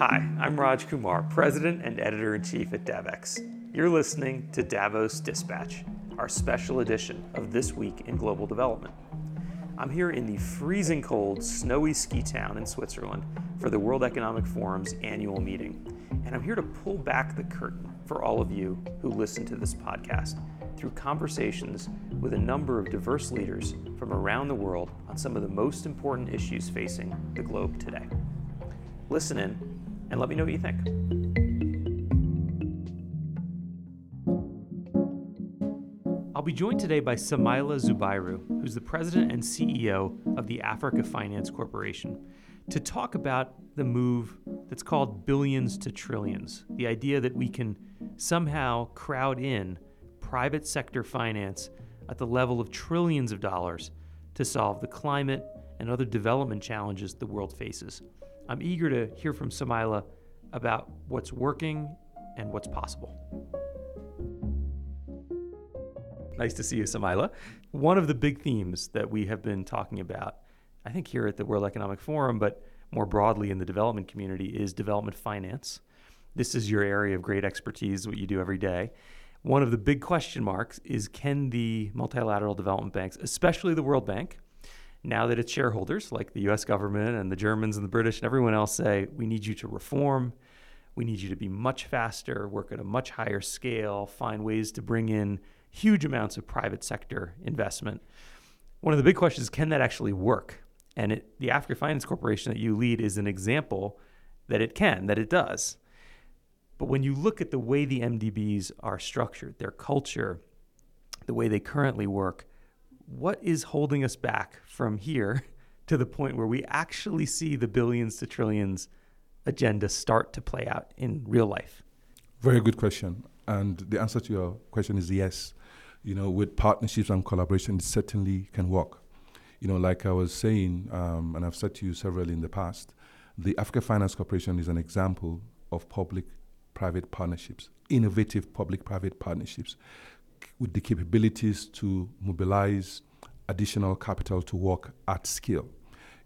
Hi, I'm Raj Kumar, President and Editor in Chief at Devex. You're listening to Davos Dispatch, our special edition of This Week in Global Development. I'm here in the freezing cold, snowy ski town in Switzerland for the World Economic Forum's annual meeting. And I'm here to pull back the curtain for all of you who listen to this podcast through conversations with a number of diverse leaders from around the world on some of the most important issues facing the globe today. Listen in and let me know what you think. I'll be joined today by Samaila Zubairu, who's the president and CEO of the Africa Finance Corporation, to talk about the move that's called billions to trillions. The idea that we can somehow crowd in private sector finance at the level of trillions of dollars to solve the climate and other development challenges the world faces. I'm eager to hear from Samaila about what's working and what's possible. Nice to see you, Samaila. One of the big themes that we have been talking about, I think here at the World Economic Forum, but more broadly in the development community, is development finance. This is your area of great expertise, what you do every day. One of the big question marks is can the multilateral development banks, especially the World Bank, now that its shareholders, like the US government and the Germans and the British and everyone else, say, we need you to reform, we need you to be much faster, work at a much higher scale, find ways to bring in huge amounts of private sector investment. One of the big questions is can that actually work? And it, the Africa Finance Corporation that you lead is an example that it can, that it does. But when you look at the way the MDBs are structured, their culture, the way they currently work, what is holding us back from here to the point where we actually see the billions to trillions agenda start to play out in real life? Very good question. And the answer to your question is yes. You know, with partnerships and collaboration, it certainly can work. You know, like I was saying, um, and I've said to you several in the past, the Africa Finance Corporation is an example of public private partnerships, innovative public private partnerships with the capabilities to mobilize additional capital to work at scale,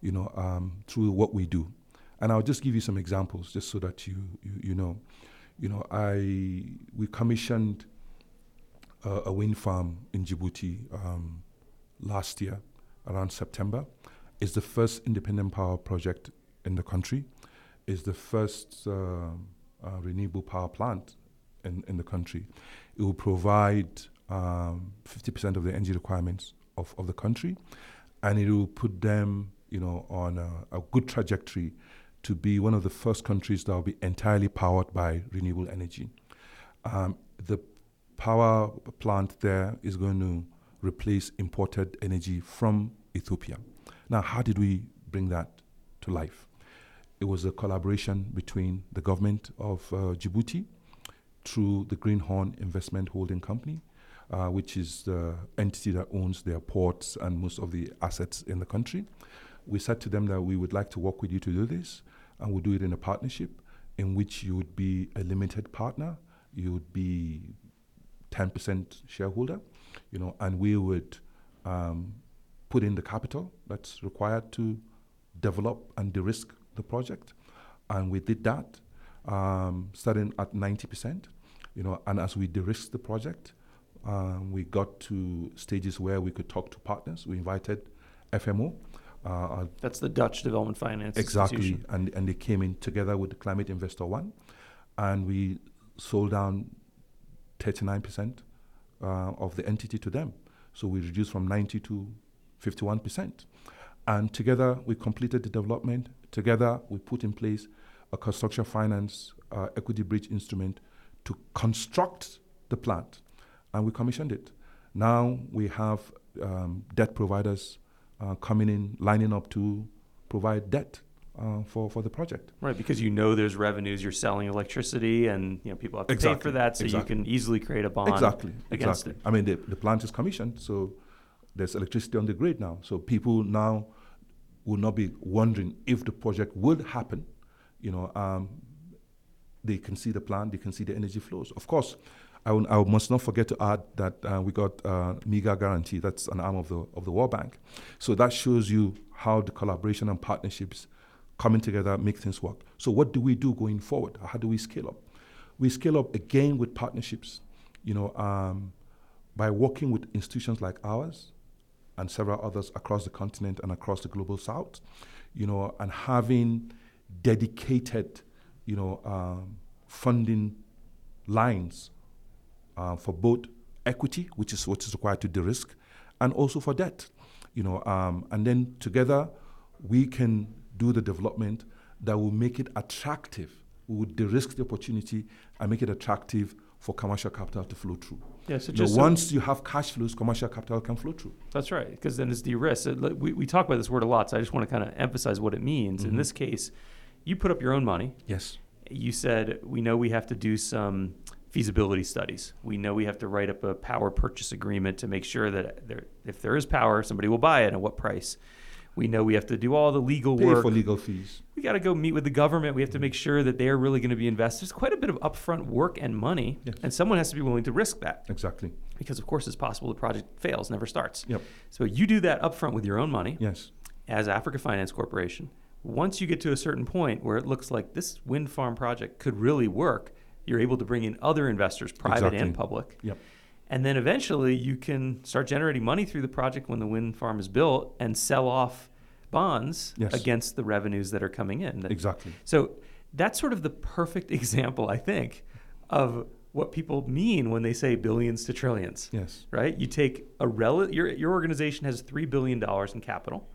you know, um, through what we do. And I'll just give you some examples just so that you, you, you know. You know, I we commissioned uh, a wind farm in Djibouti um, last year around September. It's the first independent power project in the country. It's the first uh, uh, renewable power plant in, in the country. It will provide um, 50% of the energy requirements of, of the country, and it will put them, you know, on a, a good trajectory to be one of the first countries that will be entirely powered by renewable energy. Um, the power plant there is going to replace imported energy from Ethiopia. Now, how did we bring that to life? It was a collaboration between the government of uh, Djibouti through the Great Horn Investment Holding Company uh, which is the entity that owns their ports and most of the assets in the country. We said to them that we would like to work with you to do this, and we'll do it in a partnership in which you would be a limited partner, you would be 10% shareholder, you know, and we would um, put in the capital that's required to develop and de-risk the project. And we did that, um, starting at 90%, you know, and as we de-risked the project, um, we got to stages where we could talk to partners. We invited FMO. Uh, That's the Dutch Development Finance exactly, and and they came in together with the Climate Investor One, and we sold down 39 percent uh, of the entity to them. So we reduced from 90 to 51 percent, and together we completed the development. Together we put in place a construction finance uh, equity bridge instrument to construct the plant and we commissioned it. Now we have um, debt providers uh, coming in, lining up to provide debt uh, for for the project. Right, because you know there's revenues. You're selling electricity, and you know people have to exactly. pay for that, so exactly. you can easily create a bond exactly. against exactly. it. I mean, the, the plant is commissioned, so there's electricity on the grid now. So people now will not be wondering if the project would happen. You know, um, they can see the plant, they can see the energy flows. Of course, I, must not forget to add that uh, we got uh, MIGA guarantee. That's an arm of the of the World Bank. So that shows you how the collaboration and partnerships coming together, make things work. So, what do we do going forward? How do we scale up? We scale up again with partnerships, you know, um, by working with institutions like ours and several others across the continent and across the global south, you know, and having dedicated, you know, um, funding lines uh, for both equity, which is what is required to de-risk, and also for debt, you know, um, and then together we can do the development that will make it attractive. We would de-risk the opportunity and make it attractive for commercial capital to flow through. Yeah, so just so- once you have cash flows, commercial capital can flow through. That's right, because then it's de-risk. We, we talk about this word a lot, so I just want to kind of emphasize what it means. In Mhm. this case, you put up your own money. Yes. You said we know we have to do some feasibility studies. We know we have to write up a power purchase agreement to make sure that there, if there is power, somebody will buy it at what price. We know we have to do all the legal Pay work. for legal fees. we got to go meet with the government. We have to mm-hmm. make sure that they're really going to be invested. There's quite a bit of upfront work and money, Yes. and someone has to be willing to risk that Exactly. because, of course, it's possible the project fails, never starts. Yep. So you do that upfront with your own money Yes. as Africa Finance Corporation. Once you get to a certain point where it looks like this wind farm project could really work, you're able to bring in other investors, private and public. Yep. And then eventually you can start generating money through the project when the wind farm is built and sell off bonds Yes. against the revenues that are coming in. Exactly. So that's sort of the perfect example, I think, of what people mean when they say billions to trillions Yes. right? You take a rel- your your organization has three billion dollars in capital,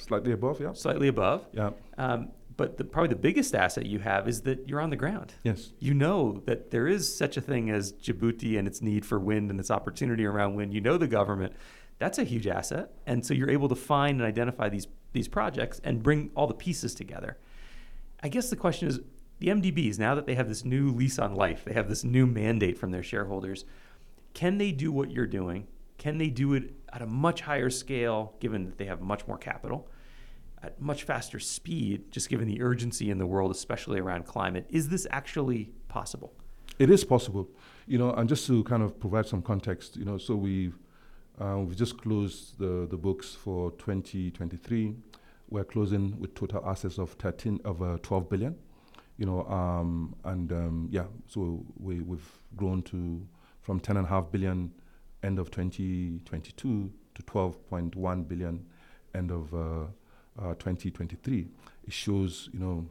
Slightly above, yeah. slightly above. Yeah. Um, but the, probably the biggest asset you have is that you're on the ground. Yes. You know that there is such a thing as Djibouti and its need for wind and its opportunity around wind. You know the government. That's a huge asset, and so you're able to find and identify these these projects and bring all the pieces together. I guess the question is the MDBs now that they have this new lease on life, they have this new mandate from their shareholders. Can they do what you're doing? Can they do it at a much higher scale, given that they have much more capital, at much faster speed, just given the urgency in the world, especially around climate? Is this actually possible? It is possible, you know, and just to kind of provide some context, you know, so we've uh, we've just closed the, the books for 2023. We're closing with total assets of 13 of uh, 12 billion, you know, um, and um, yeah, so we we've grown to from 10 and a half billion end of 2022 to 12.1 billion end of uh, uh, 2023. It shows, you know,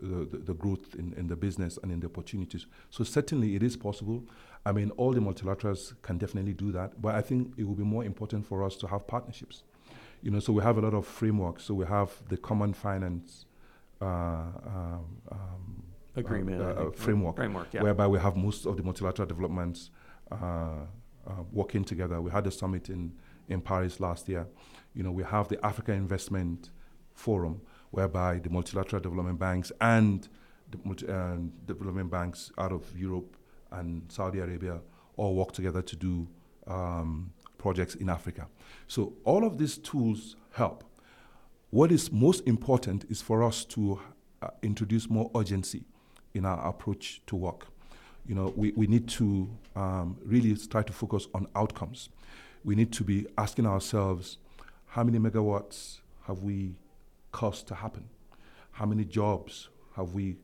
the, the, the growth in, in the business and in the opportunities. So certainly it is possible. I mean, all the multilaterals can definitely do that, but I think it will be more important for us to have partnerships. You know, so we have a lot of frameworks. So we have the common finance uh, um, um, Agreement, uh, uh, framework, Framework, yeah. whereby we have most of the multilateral developments uh, working together. We had a summit in, in Paris last year. You know, we have the Africa Investment Forum, whereby the multilateral development banks and the multi, uh, development banks out of Europe and Saudi Arabia all work together to do um, projects in Africa. So all of these tools help. What is most important is for us to uh, introduce more urgency in our approach to work. You know, we, we need to um, really try to focus on outcomes. We need to be asking ourselves, how many megawatts have we caused to happen? How many jobs have we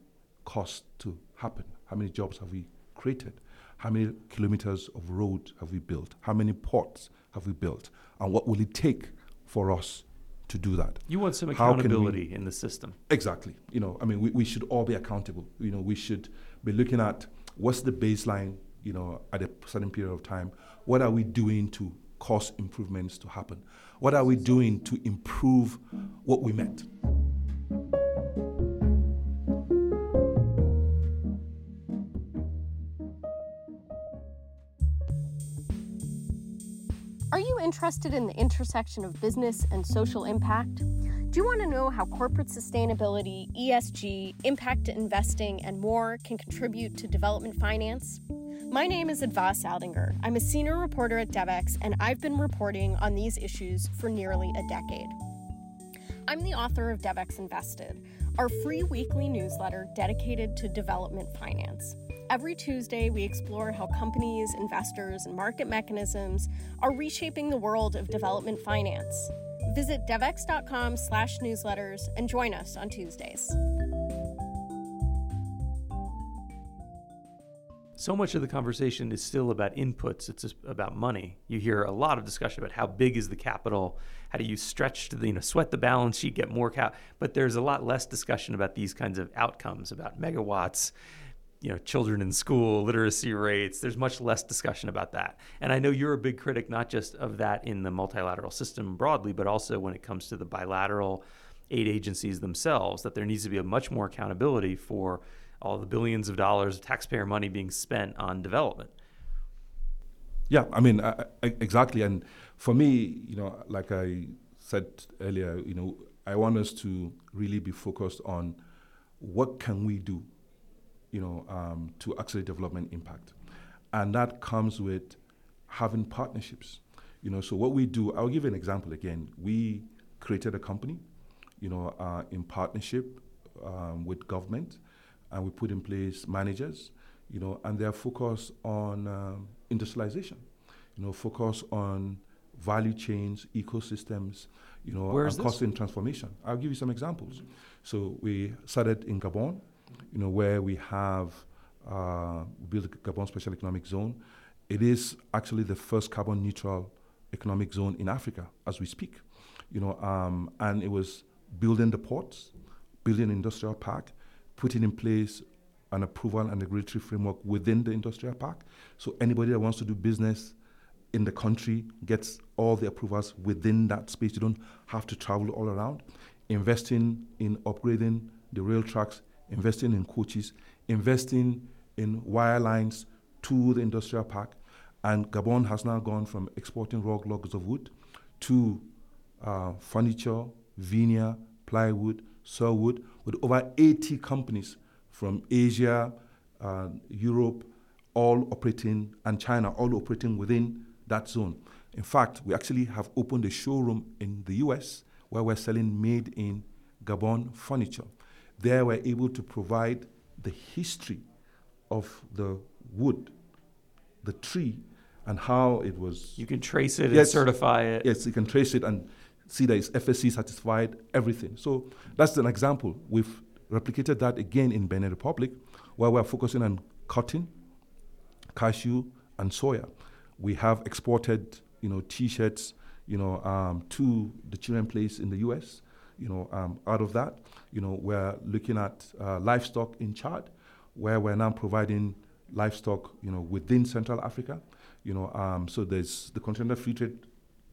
caused to happen? How many jobs have we created? How many kilometers of road have we built? How many ports have we built? And what will it take for us to do that? You want some we- accountability in the system. Exactly. You know, I mean, we, we should all be accountable. You know, we should be looking at what's the baseline, you know, at a certain period of time. What are we doing to cause improvements to happen? What are we doing to improve what we met? Are you interested in the intersection of business and social impact? Do you want to know how corporate sustainability, ESG, impact investing, and more can contribute to development finance? My name is Adva Saldinger. I'm a senior reporter at Devex, and I've been reporting on these issues for nearly a decade. I'm the author of Devex Invested, our free weekly newsletter dedicated to development finance. Every Tuesday, we explore how companies, investors, and market mechanisms are reshaping the world of development finance. Visit devex.com slash newsletters and join us on Tuesdays. so much of the conversation is still about inputs. It's about money. You hear a lot of discussion about how big is the capital, how do you stretch to the, you know, sweat the balance sheet, get more cap. But there's a lot less discussion about these kinds of outcomes, about megawatts, you know, children in school, literacy rates. There's much less discussion about that. And I know you're a big critic, not just of that in the multilateral system broadly, but also when it comes to the bilateral aid agencies themselves, that there needs to be a much more accountability for all the billions of dollars of taxpayer money being spent on development. Yeah, I mean, I, I, exactly. And for me, you know, like I said earlier, you know, I want us to really be focused on what can we do, you know, um, to accelerate development impact, and that comes with having partnerships. You know, so what we do, I'll give you an example again. We created a company, you know, uh, in partnership um, with government and we put in place managers, you know, and they're focused on um, industrialization, you know, focus on value chains, ecosystems, you know, Where and cost and transformation. I'll give you some examples. So we started in Gabon, you know, where we have uh, built Gabon Special Economic Zone. It is actually the first carbon neutral economic zone in Africa as we speak, you know, um, and it was building the ports, building industrial park, putting in place an approval and regulatory framework within the industrial park. So anybody that wants to do business in the country gets all the approvals within that space. You don't have to travel all around. Investing in upgrading the rail tracks, investing in coaches, investing in wire lines to the industrial park. And Gabon has now gone from exporting raw logs of wood to uh, furniture, veneer, plywood, Sherwood, with over 80 companies from Asia, uh, Europe, all operating, and China, all operating within that zone. In fact, we actually have opened a showroom in the US where we're selling made in Gabon furniture. There, we're able to provide the history of the wood, the tree, and how it was. You can trace it yes, and certify it. Yes, you can trace it and see that it's FSC satisfied, everything. So that's an example. We've replicated that again in Benin Republic, where we're focusing on cotton, cashew, and soya. We have exported, you know, T-shirts, you know, um, to the children place in the U.S. You know, um, out of that, you know, we're looking at uh, livestock in Chad, where we're now providing livestock, you know, within Central Africa. You know, um, so there's the continental free trade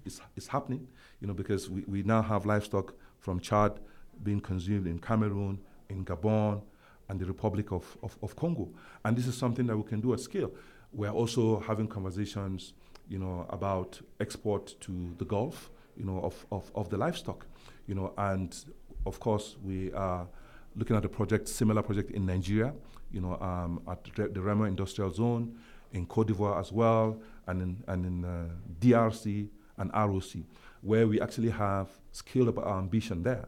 is, is happening, you know, because we, we now have livestock from Chad being consumed in Cameroon, in Gabon, and the Republic of, of, of, Congo. And this is something that we can do at scale. We're also having conversations, you know, about export to the Gulf, you know, of, of, of the livestock, you know, and of course we are looking at a project, similar project in Nigeria, you know, um, at the Remo Industrial Zone, in Cote d'Ivoire as well, and in, and in uh, DRC, and ROC, where we actually have scaled up our ambition there.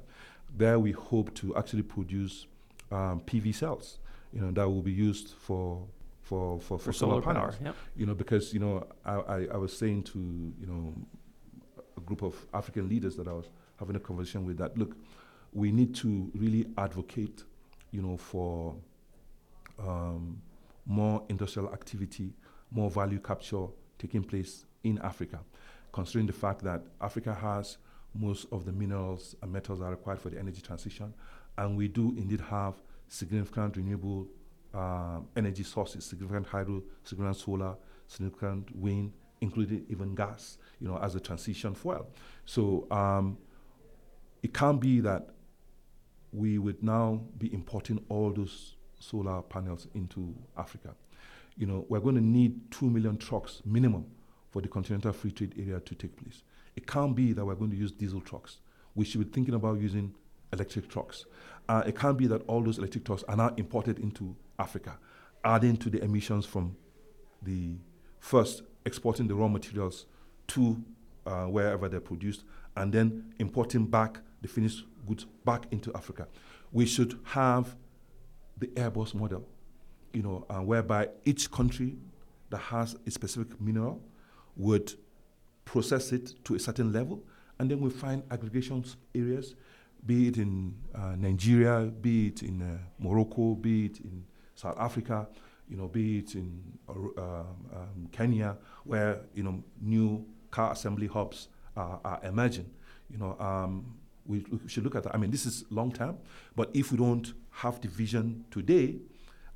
There we hope to actually produce um, PV cells, you know, that will be used for for for, for, solar, solar panels. Power, yep. You know, because you know, I, I, I, was saying to you know group of African leaders that I was having a conversation with that look, we need to really advocate, you know, for um, more industrial activity, more value capture taking place in Africa considering the fact that Africa has most of the minerals and metals that are required for the energy transition, and we do indeed have significant renewable uh, energy sources, significant hydro, significant solar, significant wind, including even gas, you know, as a transition fuel. So um, it can't be that we would now be importing all those solar panels into Africa. You know, we're going to need two million trucks minimum for the Continental Free Trade Area to take place. It can't be that we're going to use diesel trucks. We should be thinking about using electric trucks. Uh, it can't be that all those electric trucks are now imported into Africa, adding to the emissions from the first exporting the raw materials to uh, wherever they're produced, and then importing back the finished goods back into Africa. We should have the Airbus model, you know, uh, whereby each country that has a specific mineral would process it to a certain level and then we find aggregation areas, be it in uh, Nigeria, be it in uh, Morocco, be it in South Africa, you know, be it in uh, um, Kenya, where you know new car assembly hubs are, are emerging. You know, um, we, we, should look at that. I mean, this is long term, but if we don't have the vision today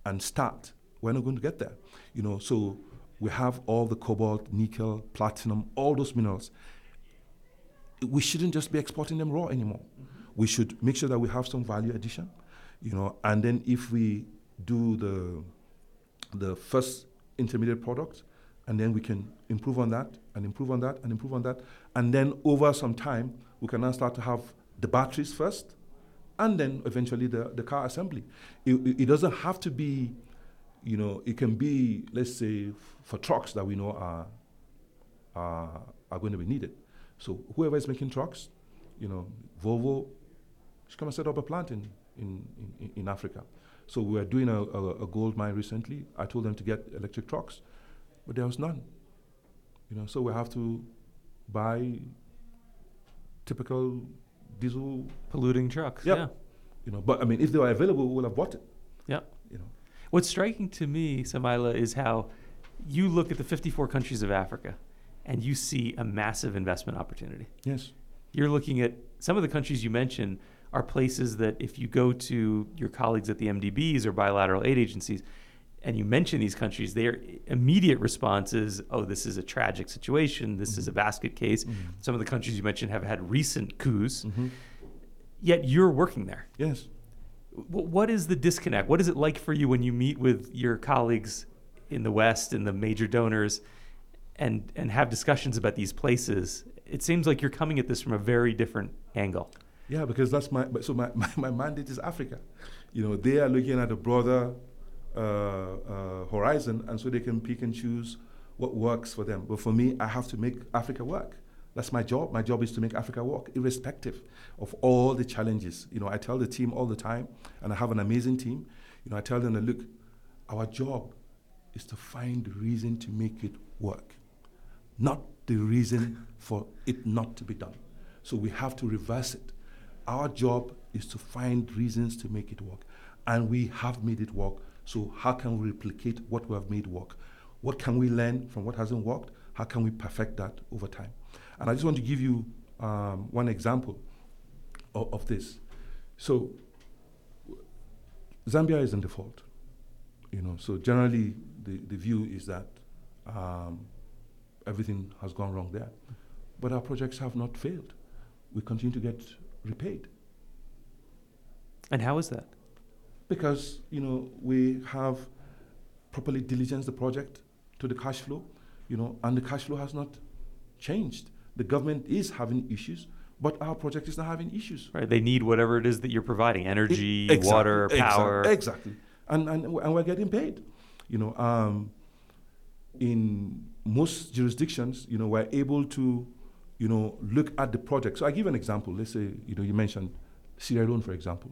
and start, we're not going to get there. You know, so we have all the cobalt, nickel, platinum, all those minerals. We shouldn't just be exporting them raw anymore. Mm-hmm. We should make sure that we have some value addition, you know, and then if we do the the first intermediate product, and then we can improve on that and improve on that and improve on that. And then over some time, we can now start to have the batteries first and then eventually the, the car assembly. It, it doesn't have to be, you know, it can be, let's say, for trucks that we know are, are, are going to be needed. So whoever is making trucks, you know, Volvo, should come and set up a plant in, in, in, in Africa. So we were doing a, a, a, gold mine recently. I told them to get electric trucks, but there was none. You know, so we have to buy typical diesel polluting trucks. Yep. Yeah. You know, but I mean, if they were available, we would have bought it. Yeah. You know, what's striking to me, Samaila, is how you look at the 54 countries of Africa, and you see a massive investment opportunity. Yes. You're looking at some of the countries you mentioned are places that if you go to your colleagues at the MDBs or bilateral aid agencies and you mention these countries, their immediate response is, oh, this is a tragic situation. This mm-hmm. is a mm-hmm. basket case. Mm-hmm. Some of the countries you mentioned have had recent coups, mm-hmm. yet you're working there. Yes. W- what is the disconnect? What is it like for you when you meet with your colleagues in the West and the major donors and, and have discussions about these places? It seems like you're coming at this from a very different angle. Yeah, because that's my so my, my, my mandate is Africa. You know, they are looking at a broader uh, uh, horizon, and so they can pick and choose what works for them. But for me, I have to make Africa work. That's my job. My job is to make Africa work, irrespective of all the challenges. You know, I tell the team all the time, and I have an amazing team. You know, I tell them that look, our job is to find the reason to make it work, not the reason for it not to be done. So we have to reverse it. Our job is to find reasons to make it work. And we have made it work. So, how can we replicate what we have made work? What can we learn from what hasn't worked? How can we perfect that over time? And I just want to give you um, one example of, of, this. So, Zambia is in default. You know, so generally the, the view is that um, everything has gone wrong there. But our projects have not failed. We continue to get repaid. And how is that? Because you know we have properly diligenced the project to the cash flow, you know, and the cash flow has not changed. The government is having issues, but our project is not having issues. Right. They need whatever it is that you're providing: energy, it, exactly, water, power. Exactly. And, and and we're getting paid. You know, um, in most jurisdictions, you know, we're able to you know, look at the project. So I give an example. Let's say, you know, you mentioned Sierra Leone, for example,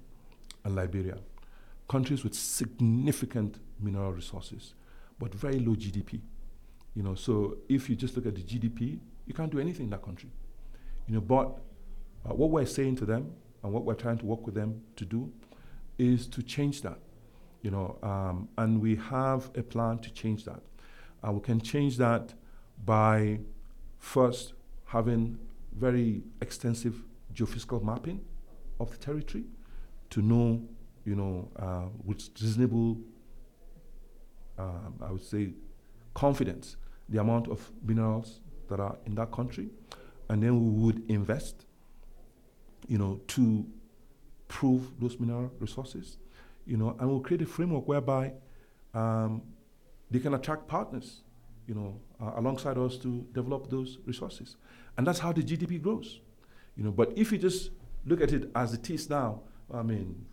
and Liberia, countries with significant mineral resources, but very low GDP. You know, so if you just look at the GDP, you can't do anything in that country. You know, but uh, what we're saying to them and what we're trying to work with them to do is to change that. You know, um, and we have a plan to change that. And we can change that by first having very extensive geophysical mapping of the territory to know, you know, uh, with reasonable, um, I would say, confidence, the amount of minerals that are in that country, and then we would invest, you know, to prove those mineral resources, you know, and we'll create a framework whereby um, they can attract partners, you know, uh, alongside us to develop those resources. And that's how the GDP grows. You know, but if you just look at it as it is now, I mean,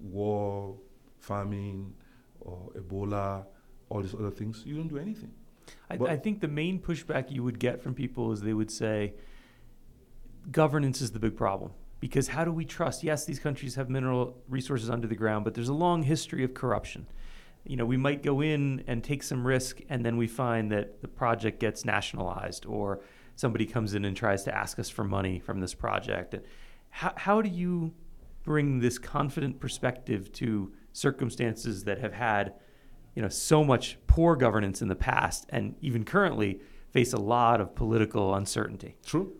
war, famine, or Ebola, all these other things, you don't do anything. I, I think the main pushback you would get from people is they would say governance is the big problem because how do we trust yes these countries have mineral resources under the ground but there's a long history of corruption you know we might go in and take some risk and then we find that the project gets nationalized or somebody comes in and tries to ask us for money from this project. How, how do you bring this confident perspective to circumstances that have had you know so much poor governance in the past and even currently face a lot of political uncertainty? True.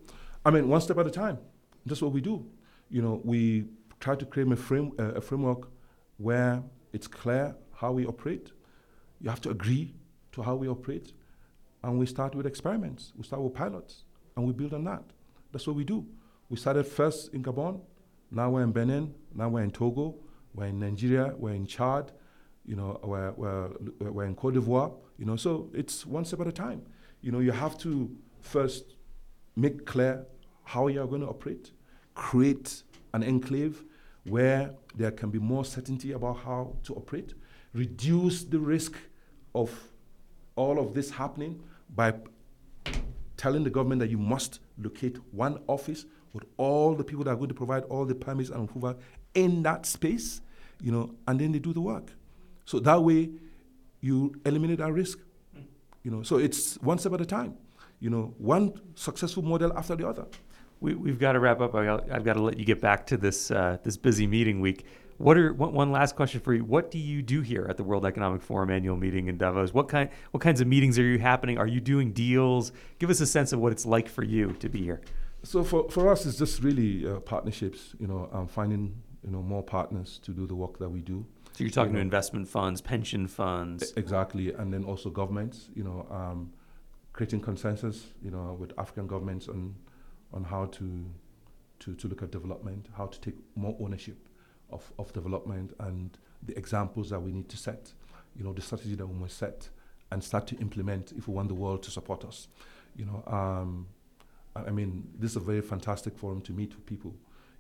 I mean one step at a time. That's what we do. You know we try to create a, frame, uh, a framework where it's clear how we operate. You have to agree to how we operate. And we start with experiments. We start with pilots and we build on that. That's what we do. We started first in gabon. Now we're in benin. Now we're in togo. We're in nigeria. We're in chad. You know, we're, we're, we're in Cote d'Ivoire, you know, so it's one step at a time. You know, you have to first make clear how you are going to operate, create an enclave where there can be more certainty about how to operate, reduce the risk of all of this happening by telling the government that you must locate one office with all the people that are going to provide all the permits and approval in that space, you know, and then they do the work. So that way, you eliminate that risk. You know, so it's one step at a time. You know, one successful model after the other. We, have got to wrap up. I have got to let you get back to this uh, this busy meeting week. What are one, one last question for you? What do you do here at the World Economic Forum annual meeting in Davos? What kind what kinds of meetings are you happening? Are you doing deals? Give us a sense of what it's like for you to be here. So for, for us, it's just really uh, partnerships. You know, um, finding you know more partners to do the work that we do. So you're talking you know, to investment funds, pension funds. Exactly, and then also governments. You know, um, creating consensus. You know, with African governments on on how to to, to look at development, how to take more ownership of, of development, and the examples that we need to set. You know, the strategy that we must set and start to implement if we want the world to support us. You know, um, I mean, this is a very fantastic forum to meet with people.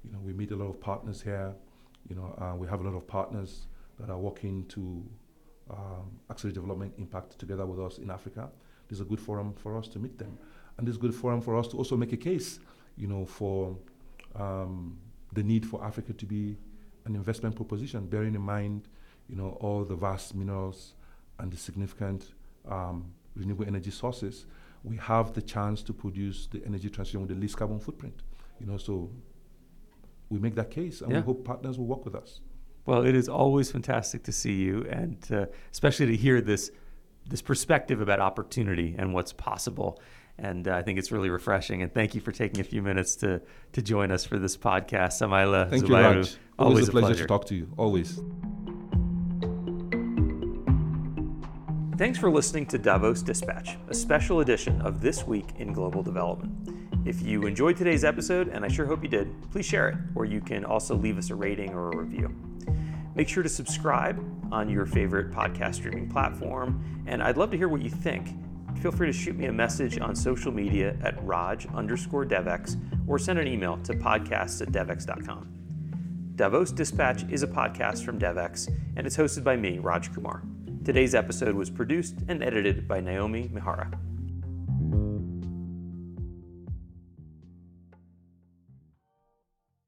You know, we meet a lot of partners here. You know, uh, we have a lot of partners that are working to um, accelerate development impact together with us in Africa. This is a good forum for us to meet them. And this is a good forum for us to also make a case, you know, for um, the need for Africa to be an investment proposition, bearing in mind, you know, all the vast minerals and the significant um, renewable energy sources. We have the chance to produce the energy transition with the least carbon footprint, you know, so we make that case and yeah. we hope partners will work with us. Well, it is always fantastic to see you, and uh, especially to hear this this perspective about opportunity and what's possible. And uh, I think it's really refreshing. And thank you for taking a few minutes to to join us for this podcast, Samaila. Thank Zubairu. you, Raj. Always, always a, pleasure, pleasure to talk to you. Always. Thanks for listening to Davos Dispatch, a special edition of This Week in Global Development. If you enjoyed today's episode, and I sure hope you did, please share it, or you can also leave us a rating or a review. Make sure to subscribe on your favorite podcast streaming platform, and I'd love to hear what you think. Feel free to shoot me a message on social media at Raj underscore Devex or send an email to podcasts at devex.com. Davos Dispatch is a podcast from Devex, and it's hosted by me, Raj Kumar. Today's episode was produced and edited by Naomi Mihara.